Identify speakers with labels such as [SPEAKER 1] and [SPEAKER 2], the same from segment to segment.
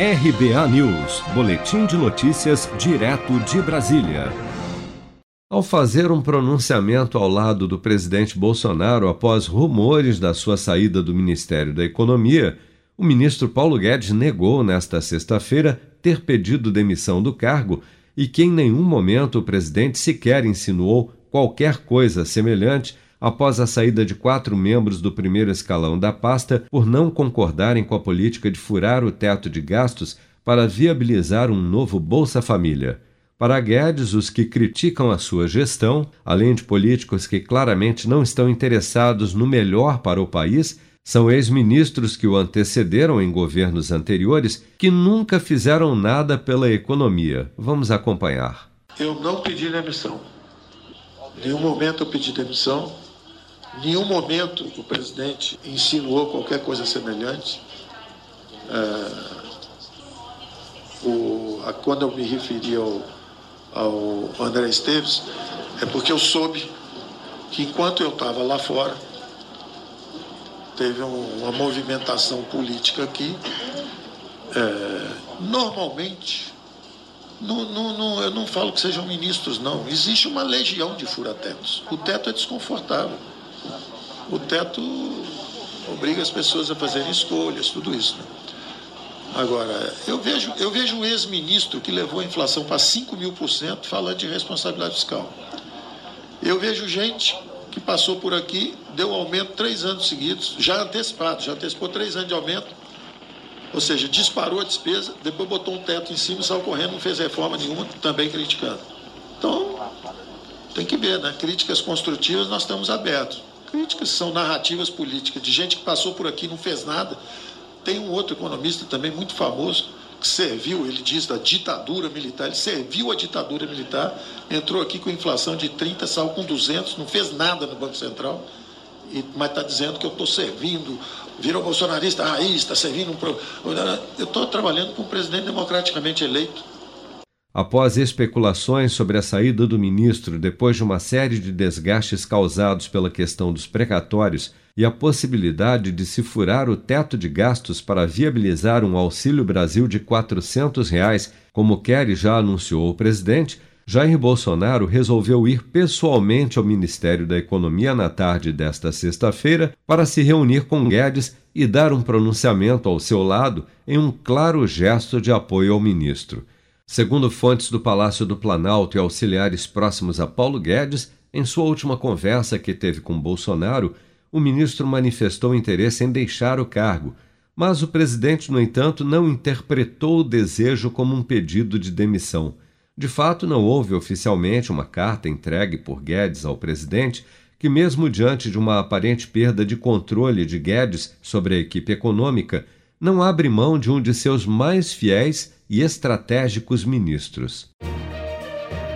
[SPEAKER 1] RBA News, Boletim de Notícias, direto de Brasília. Ao fazer um pronunciamento ao lado do presidente Bolsonaro após rumores da sua saída do Ministério da Economia, o ministro Paulo Guedes negou nesta sexta-feira ter pedido demissão do cargo e que em nenhum momento o presidente sequer insinuou qualquer coisa semelhante após a saída de quatro membros do primeiro escalão da pasta por não concordarem com a política de furar o teto de gastos para viabilizar um novo Bolsa Família. Para Guedes, os que criticam a sua gestão, além de políticos que claramente não estão interessados no melhor para o país, são ex-ministros que o antecederam em governos anteriores que nunca fizeram nada pela economia. Vamos acompanhar.
[SPEAKER 2] Eu não pedi demissão. Em nenhum momento eu pedi demissão. Nenhum momento o presidente insinuou qualquer coisa semelhante. É, o, a, quando eu me referi ao ao André Esteves é porque eu soube que enquanto eu estava lá fora, teve um, uma movimentação política aqui. É, normalmente, eu não falo que sejam ministros, não. Existe uma legião de furatetos. O teto é desconfortável. O teto obriga as pessoas a fazerem escolhas, tudo isso. Né? Agora, eu vejo, eu vejo um ex-ministro que levou a inflação para 5 mil por cento falando de responsabilidade fiscal. Eu vejo gente que passou por aqui, deu aumento três anos seguidos, já antecipado, já antecipou três anos de aumento, ou seja, disparou a despesa, depois botou um teto em cima, saiu correndo, não fez reforma nenhuma, também criticando. Então, tem que ver, né? Críticas construtivas nós estamos abertos. Críticas são narrativas políticas de gente que passou por aqui e não fez nada, tem um outro economista também muito famoso que serviu, ele diz, da ditadura militar, ele serviu a ditadura militar, entrou aqui com inflação de 30, saiu com 200, não fez nada no Banco Central, e, mas está dizendo que eu estou servindo, virou bolsonarista, ah, está servindo um... Pro... Eu estou trabalhando com um presidente democraticamente eleito.
[SPEAKER 1] Após especulações sobre a saída do ministro depois de uma série de desgastes causados pela questão dos precatórios e a possibilidade de se furar o teto de gastos para viabilizar um Auxílio Brasil de 400 reais, como quer e já anunciou o presidente, Jair Bolsonaro resolveu ir pessoalmente ao Ministério da Economia na tarde desta sexta-feira para se reunir com Guedes e dar um pronunciamento ao seu lado em um claro gesto de apoio ao ministro. Segundo fontes do Palácio do Planalto e auxiliares próximos a Paulo Guedes, em sua última conversa que teve com Bolsonaro, o ministro manifestou interesse em deixar o cargo, mas o presidente, no entanto, não interpretou o desejo como um pedido de demissão. De fato, não houve oficialmente uma carta entregue por Guedes ao presidente que, mesmo diante de uma aparente perda de controle de Guedes sobre a equipe econômica, não abre mão de um de seus mais fiéis e estratégicos ministros.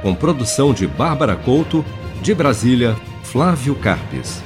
[SPEAKER 1] Com produção de Bárbara Couto, de Brasília, Flávio Carpes.